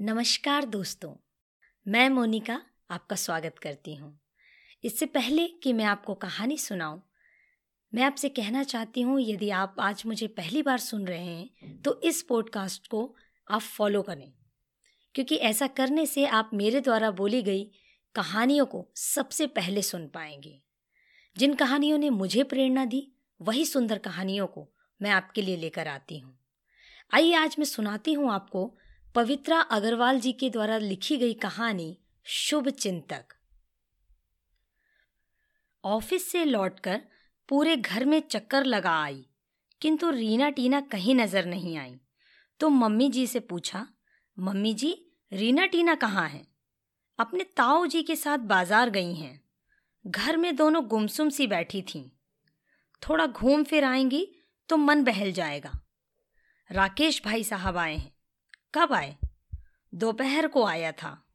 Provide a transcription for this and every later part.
नमस्कार दोस्तों, मैं मोनिका आपका स्वागत करती हूँ। इससे पहले कि मैं आपको कहानी सुनाऊं, मैं आपसे कहना चाहती हूँ, यदि आप आज मुझे पहली बार सुन रहे हैं तो इस पॉडकास्ट को आप फॉलो करें। क्योंकि ऐसा करने से आप मेरे द्वारा बोली गई कहानियों को सबसे पहले सुन पाएँगे। जिन कहानियों ने मुझे प्रेरणा दी, वही सुंदर कहानियों को मैं आपके लिए लेकर आती हूँ। आइए आज मैं सुनाती हूँ आपको पवित्रा अग्रवाल जी के द्वारा लिखी गई कहानी शुभ चिंतक। ऑफ़िस से लौटकर पूरे घर में चक्कर लगा आई, किंतु रीना टीना कहीं नज़र नहीं आई। तो मम्मी जी से पूछा, मम्मी जी, रीना टीना कहाँ हैं? अपने ताऊ जी के साथ बाज़ार गई हैं। घर में दोनों गुमसुम सी बैठी थीं। थोड़ा घूम फिर आएँगी तो मन बहल जाएगा। राकेश भाई साहब आए हैं। कब आए? दोपहर को आया था।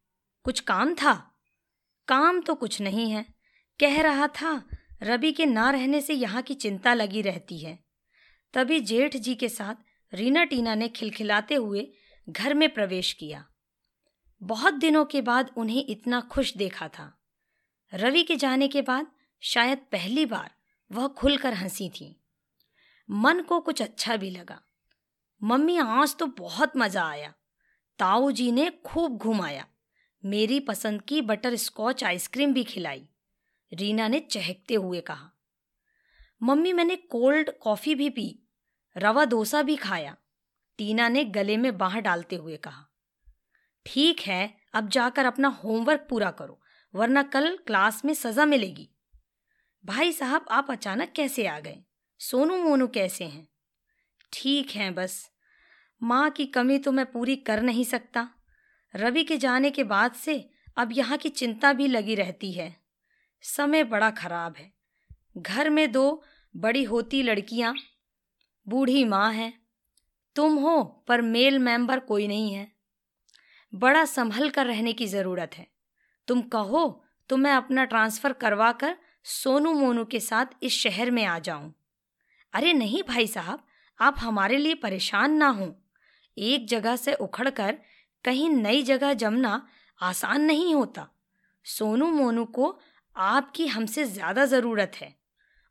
कुछ काम था? काम तो कुछ नहीं है। कह रहा था, रवि के ना रहने से यहाँ की चिंता लगी रहती है। तभी जेठ जी के साथ रीना टीना ने खिलखिलाते हुए घर में प्रवेश किया। बहुत दिनों के बाद उन्हें इतना खुश देखा था। रवि के जाने के बाद शायद पहली बार वह खुलकर हँसी थी। मन को कुछ अच्छा भी लगा। मम्मी, आज तो बहुत मज़ा आया। ताऊ जी ने खूब घुमाया। मेरी पसंद की बटर स्कॉच आइसक्रीम भी खिलाई। रीना ने चहकते हुए कहा, मम्मी, मैंने कोल्ड कॉफ़ी भी पी, रवा डोसा भी खाया। टीना ने गले में बाह डालते हुए कहा, ठीक है, अब जाकर अपना होमवर्क पूरा करो, वरना कल क्लास में सज़ा मिलेगी। भाई साहब, आप अचानक कैसे आ गए? सोनू, मोनू कैसे हैं? ठीक हैं बस माँ की कमी तो मैं पूरी कर नहीं सकता। रवि के जाने के बाद से अब यहाँ की चिंता भी लगी रहती है। समय बड़ा खराब है। घर में दो बड़ी होती लड़कियाँ, बूढ़ी माँ है। तुम हो, पर मेल मेंबर कोई नहीं है। बड़ा संभल कर रहने की ज़रूरत है। तुम कहो तो मैं अपना ट्रांसफ़र करवा कर सोनू मोनू के साथ इस शहर में आ जाऊँ। अरे नहीं भाई साहब, आप हमारे लिए परेशान ना हों। एक जगह से उखड़कर कहीं नई जगह जमना आसान नहीं होता। सोनू मोनू को आपकी हमसे ज़्यादा ज़रूरत है।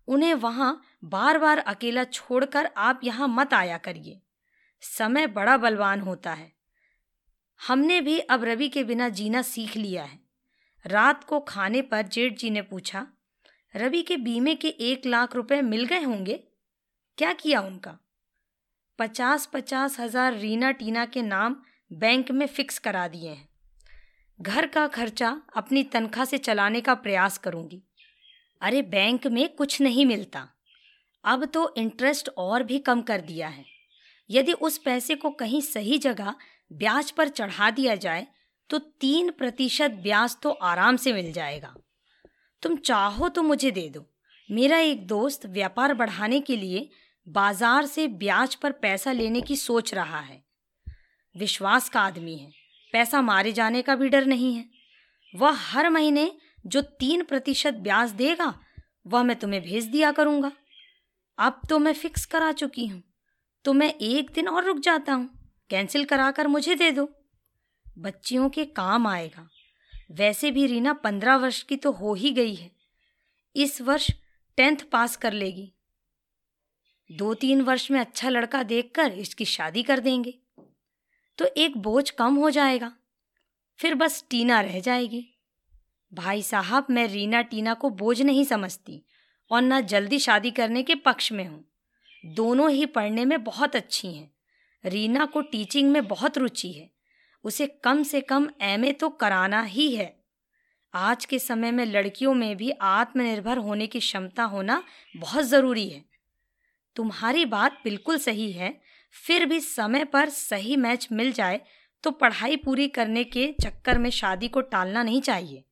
उन्हें वहाँ बार बार अकेला छोड़कर आप यहाँ मत आया करिए। समय बड़ा बलवान होता है। हमने भी अब रवि के बिना जीना सीख लिया है। रात को खाने पर जेठ जी ने पूछा, रवि के बीमे के एक लाख रुपए मिल गए होंगे? क्या किया उनका? पचास पचास हज़ार रीना टीना के नाम बैंक में फिक्स करा दिए हैं। घर का खर्चा अपनी तनख्वाह से चलाने का प्रयास करूँगी। अरे बैंक में कुछ नहीं मिलता। अब तो इंटरेस्ट और भी कम कर दिया है। यदि उस पैसे को कहीं सही जगह ब्याज पर चढ़ा दिया जाए तो तीन प्रतिशत ब्याज तो आराम से मिल जाएगा। तुम चाहो तो मुझे दे दो। मेरा एक दोस्त व्यापार बढ़ाने के लिए बाज़ार से ब्याज पर पैसा लेने की सोच रहा है। विश्वास का आदमी है। पैसा मारे जाने का भी डर नहीं है। वह हर महीने जो तीन प्रतिशत ब्याज देगा, वह मैं तुम्हें भेज दिया करूँगा। अब तो मैं फिक्स करा चुकी हूँ। तो मैं एक दिन और रुक जाता हूँ। कैंसिल कराकर मुझे दे दो। बच्चियों के काम आएगा। वैसे भी रीना पंद्रह वर्ष की तो हो ही गई है। इस वर्ष टेंथ पास कर लेगी। दो तीन वर्ष में अच्छा लड़का देखकर इसकी शादी कर देंगे। तो एक बोझ कम हो जाएगा। फिर बस टीना रह जाएगी। भाई साहब, मैं रीना टीना को बोझ नहीं समझती और ना जल्दी शादी करने के पक्ष में हूँ। दोनों ही पढ़ने में बहुत अच्छी हैं। रीना को टीचिंग में बहुत रुचि है। उसे कम से कम एमए तो कराना ही है। आज के समय में लड़कियों में भी आत्मनिर्भर होने की क्षमता होना बहुत ज़रूरी है। तुम्हारी बात बिल्कुल सही है। फिर भी समय पर सही मैच मिल जाए तो पढ़ाई पूरी करने के चक्कर में शादी को टालना नहीं चाहिए।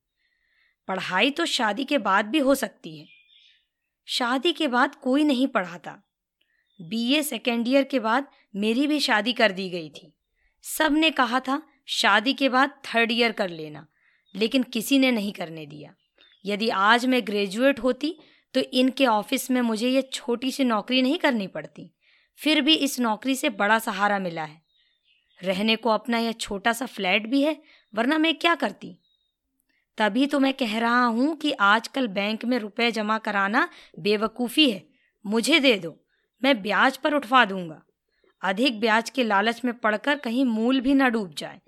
पढ़ाई तो शादी के बाद भी हो सकती है। शादी के बाद कोई नहीं पढ़ाता। बीए सेकेंड ईयर के बाद मेरी भी शादी कर दी गई थी। सबने कहा था, शादी के बाद थर्ड ईयर कर लेना, लेकिन किसी ने नहीं करने दिया। यदि आज मैं ग्रेजुएट होती तो इनके ऑफ़िस में मुझे ये छोटी सी नौकरी नहीं करनी पड़ती। फिर भी इस नौकरी से बड़ा सहारा मिला है। रहने को अपना यह छोटा सा फ्लैट भी है, वरना मैं क्या करती? तभी तो मैं कह रहा हूँ कि आजकल बैंक में रुपए जमा कराना बेवकूफ़ी है। मुझे दे दो, मैं ब्याज पर उठवा दूँगा। अधिक ब्याज के लालच में पड़कर कहीं मूल भी ना डूब जाए।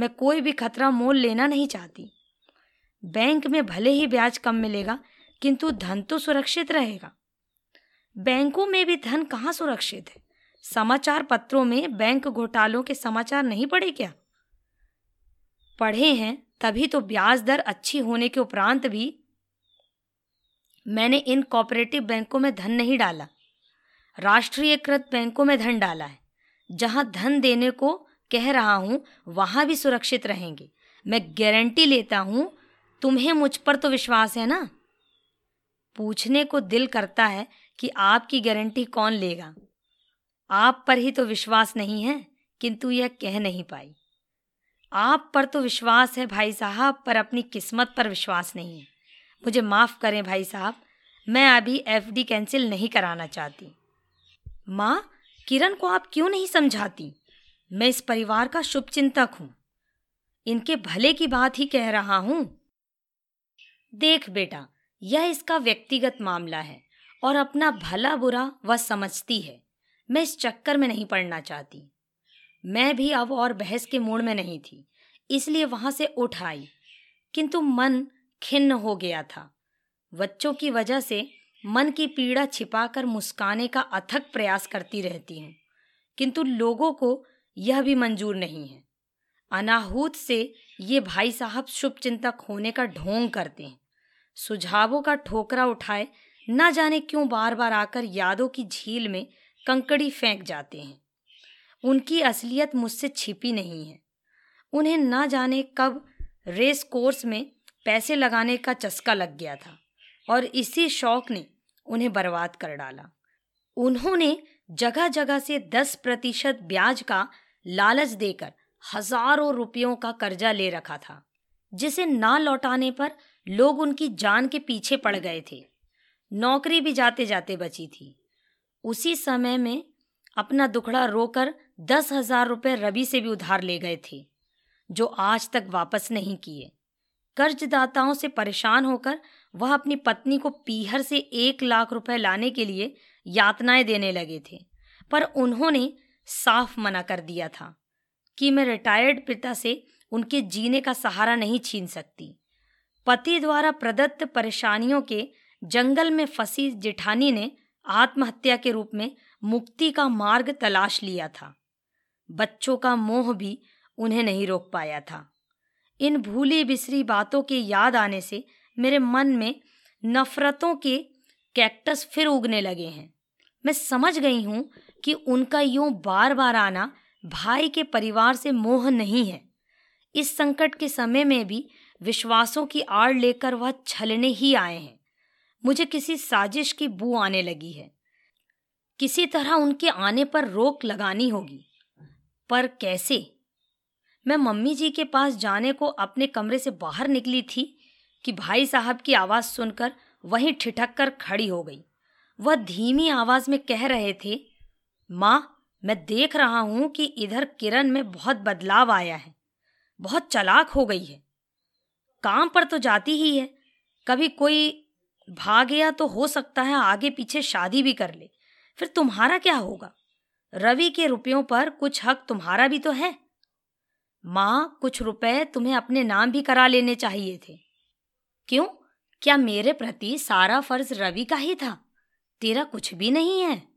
मैं कोई भी खतरा मोल लेना नहीं चाहती। बैंक में भले ही ब्याज कम मिलेगा किंतु धन तो सुरक्षित रहेगा। बैंकों में भी धन कहाँ सुरक्षित है? समाचार पत्रों में बैंक घोटालों के समाचार नहीं पढ़े क्या? पढ़े हैं, तभी तो ब्याज दर अच्छी होने के उपरांत भी मैंने इन कॉपरेटिव बैंकों में धन नहीं डाला। राष्ट्रीयकृत बैंकों में धन डाला है। जहाँ धन देने को कह रहा हूँ, वहाँ भी सुरक्षित रहेंगे। मैं गारंटी लेता हूँ, तुम्हें मुझ पर तो विश्वास है ना? पूछने को दिल करता है कि आपकी गारंटी कौन लेगा। आप पर ही तो विश्वास नहीं है, किंतु यह कह नहीं पाई। आप पर तो विश्वास है भाई साहब, पर अपनी किस्मत पर विश्वास नहीं है। मुझे माफ़ करें भाई साहब, मैं अभी एफडी कैंसिल नहीं कराना चाहती। माँ, किरण को आप क्यों नहीं समझाती? मैं इस परिवार का शुभ चिंतक हूँ। इनके भले की बात ही कह रहा हूँ। देख बेटा यह इसका व्यक्तिगत मामला है और अपना भला बुरा वह समझती है। मैं इस चक्कर में नहीं पड़ना चाहती। मैं भी अब और बहस के मूड में नहीं थी, इसलिए वहाँ से उठ आई। किंतु मन खिन्न हो गया था। बच्चों की वजह से मन की पीड़ा छिपाकर मुस्काने का अथक प्रयास करती रहती हूँ। किंतु लोगों को यह भी मंजूर नहीं है। अनाहूत से ये भाई साहब शुभ चिंतक होने का ढोंग करते हैं। सुझावों का ठोकरा उठाए, न जाने क्यों बार बार आकर यादों की झील में कंकड़ी फेंक जाते हैं। उनकी असलियत मुझसे छिपी नहीं है। उन्हें न जाने कब रेस कोर्स में पैसे लगाने का चस्का लग गया था और इसी शौक ने उन्हें बर्बाद कर डाला। उन्होंने जगह जगह से दस प्रतिशत ब्याज का लालच देकर हज़ारों रुपयों का कर्जा ले रखा था। जिसे ना लौटाने पर लोग उनकी जान के पीछे पड़ गए थे। नौकरी भी जाते जाते बची थी। उसी समय में अपना दुखड़ा रोकर दस हज़ार रुपये रवि से भी उधार ले गए थे, जो आज तक वापस नहीं किए। कर्जदाताओं से परेशान होकर वह अपनी पत्नी को पीहर से एक लाख रुपए लाने के लिए यातनाएँ देने लगे थे, पर उन्होंने साफ़ मना कर दिया था कि मैं रिटायर्ड पिता से उनके जीने का सहारा नहीं छीन सकती। पति द्वारा प्रदत्त परेशानियों के जंगल में फंसी जेठानी ने आत्महत्या के रूप में मुक्ति का मार्ग तलाश लिया था। बच्चों का मोह भी उन्हें नहीं रोक पाया था। इन भूली बिसरी बातों के याद आने से मेरे मन में नफरतों के कैक्टस फिर उगने लगे हैं। मैं समझ गई हूँ कि उनका यूँ बार बार आना भाई के परिवार से मोह नहीं है। इस संकट के समय में भी विश्वासों की आड़ लेकर वह छलने ही आए हैं। मुझे किसी साजिश की बू आने लगी है। किसी तरह उनके आने पर रोक लगानी होगी। पर कैसे? मैं मम्मी जी के पास जाने को अपने कमरे से बाहर निकली थी कि भाई साहब की आवाज़ सुनकर वहीं ठिठक कर खड़ी हो गई। वह धीमी आवाज़ में कह रहे थे, माँ, मैं देख रहा हूँ कि इधर किरण में बहुत बदलाव आया है। बहुत चलाक हो गई है। काम पर तो जाती ही है। कभी कोई भाग गया तो हो सकता है आगे पीछे शादी भी कर ले। फिर तुम्हारा क्या होगा? रवि के रुपयों पर कुछ हक तुम्हारा भी तो है। माँ, कुछ रुपए तुम्हें अपने नाम भी करा लेने चाहिए थे। क्यों? क्या मेरे प्रति सारा फ़र्ज़ रवि का ही था? तेरा कुछ भी नहीं है।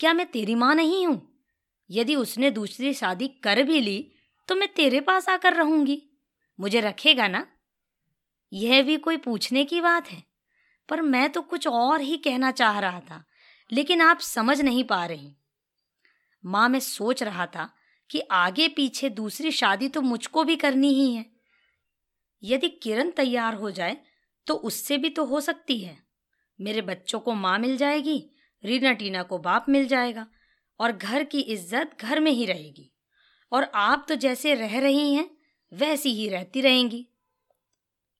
क्या मैं तेरी माँ नहीं हूँ? यदि उसने दूसरी शादी कर भी ली तो मैं तेरे पास आकर रहूँगी। मुझे रखेगा ना? यह भी कोई पूछने की बात है, पर मैं तो कुछ और ही कहना चाह रहा था, लेकिन आप समझ नहीं पा रही। माँ, मैं सोच रहा था कि आगे पीछे दूसरी शादी तो मुझको भी करनी ही है। यदि किरण तैयार हो जाए तो उससे भी तो हो सकती है। मेरे बच्चों को माँ मिल जाएगी, रीना टीना को बाप मिल जाएगा, और घर की इज़्ज़त घर में ही रहेगी। और आप तो जैसे रह रही हैं, वैसी ही रहती रहेंगी।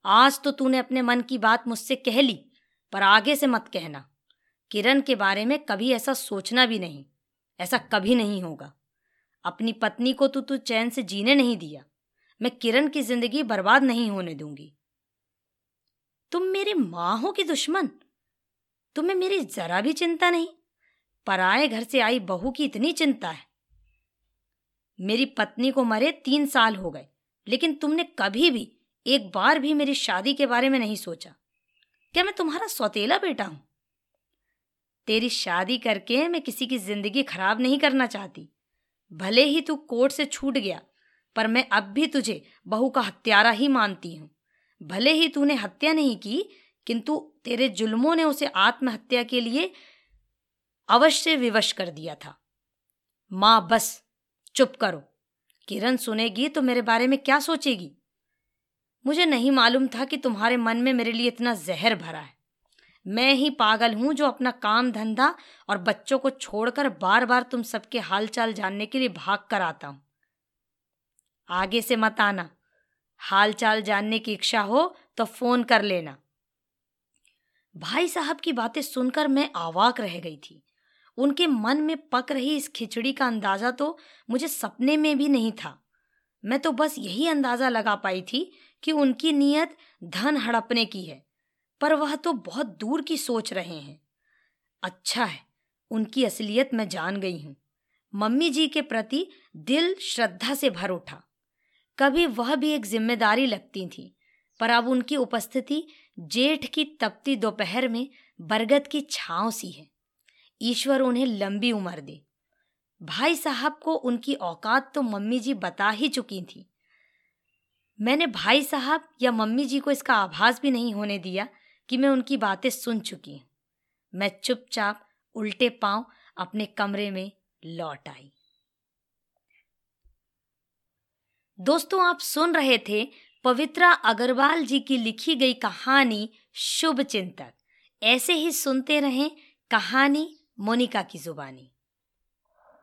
आज तो तूने अपने मन की बात मुझसे कह ली, पर आगे से मत कहना। किरण के बारे में कभी ऐसा सोचना भी नहीं, ऐसा कभी नहीं होगा। अपनी पत्नी को तो तू चैन से जीने नहीं दिया। मैं किरण की ज़िंदगी बर्बाद नहीं होने दूँगी। तुम मेरी माँ हो कि दुश्मन। तुम्हें मेरी जरा भी चिंता नहीं? पराए घर से आई बहू की इतनी चिंता है। मेरी पत्नी को मरे तीन साल हो गए, लेकिन तुमने कभी भी, एक बार भी मेरी शादी के बारे में नहीं सोचा। क्या मैं तुम्हारा सौतेला बेटा हूँ? तेरी शादी करके मैं किसी की ज़िंदगी खराब नहीं करना चाहती। भले ही तू कोर्ट से छूट गया, पर मैं अब भी तुझे बहू का हत्यारा ही मानती हूँ। भले ही तूने हत्या नहीं की, किंतु तेरे जुल्मों ने उसे आत्महत्या के लिए अवश्य विवश कर दिया था। माँ बस चुप करो। किरण सुनेगी तो मेरे बारे में क्या सोचेगी? मुझे नहीं मालूम था कि तुम्हारे मन में मेरे लिए इतना जहर भरा है। मैं ही पागल हूँ जो अपना काम धंधा और बच्चों को छोड़कर बार बार तुम सबके हालचाल जानने के लिए भाग कर आता हूँ। आगे से मत आना। हालचाल जानने की इच्छा हो तो फ़ोन कर लेना। भाई साहब की बातें सुनकर मैं आवाक रह गई थी। उनके मन में पक रही इस खिचड़ी का अंदाज़ा तो मुझे सपने में भी नहीं था। मैं तो बस यही अंदाज़ा लगा पाई थी कि उनकी नीयत धन हड़पने की है, पर वह तो बहुत दूर की सोच रहे हैं। अच्छा है, उनकी असलियत मैं जान गई हूँ। मम्मी जी के प्रति दिल श्रद्धा से भर उठा। कभी वह भी एक ज़िम्मेदारी लगती थी, पर अब उनकी उपस्थिति जेठ की तपती दोपहर में बरगद की छांव सी है। ईश्वर उन्हें लंबी उम्र दे। भाई साहब को उनकी औकात तो मम्मी जी बता ही चुकी थी। मैंने भाई साहब या मम्मी जी को इसका आभास भी नहीं होने दिया कि मैं उनकी बातें सुन चुकी हूँ। मैं चुपचाप उल्टे पाँव अपने कमरे में लौट आई। दोस्तों, आप सुन रहे थे पवित्रा अग्रवाल जी की लिखी गई कहानी शुभ चिंतक। ऐसे ही सुनते रहें कहानी मोनिका की जुबानी।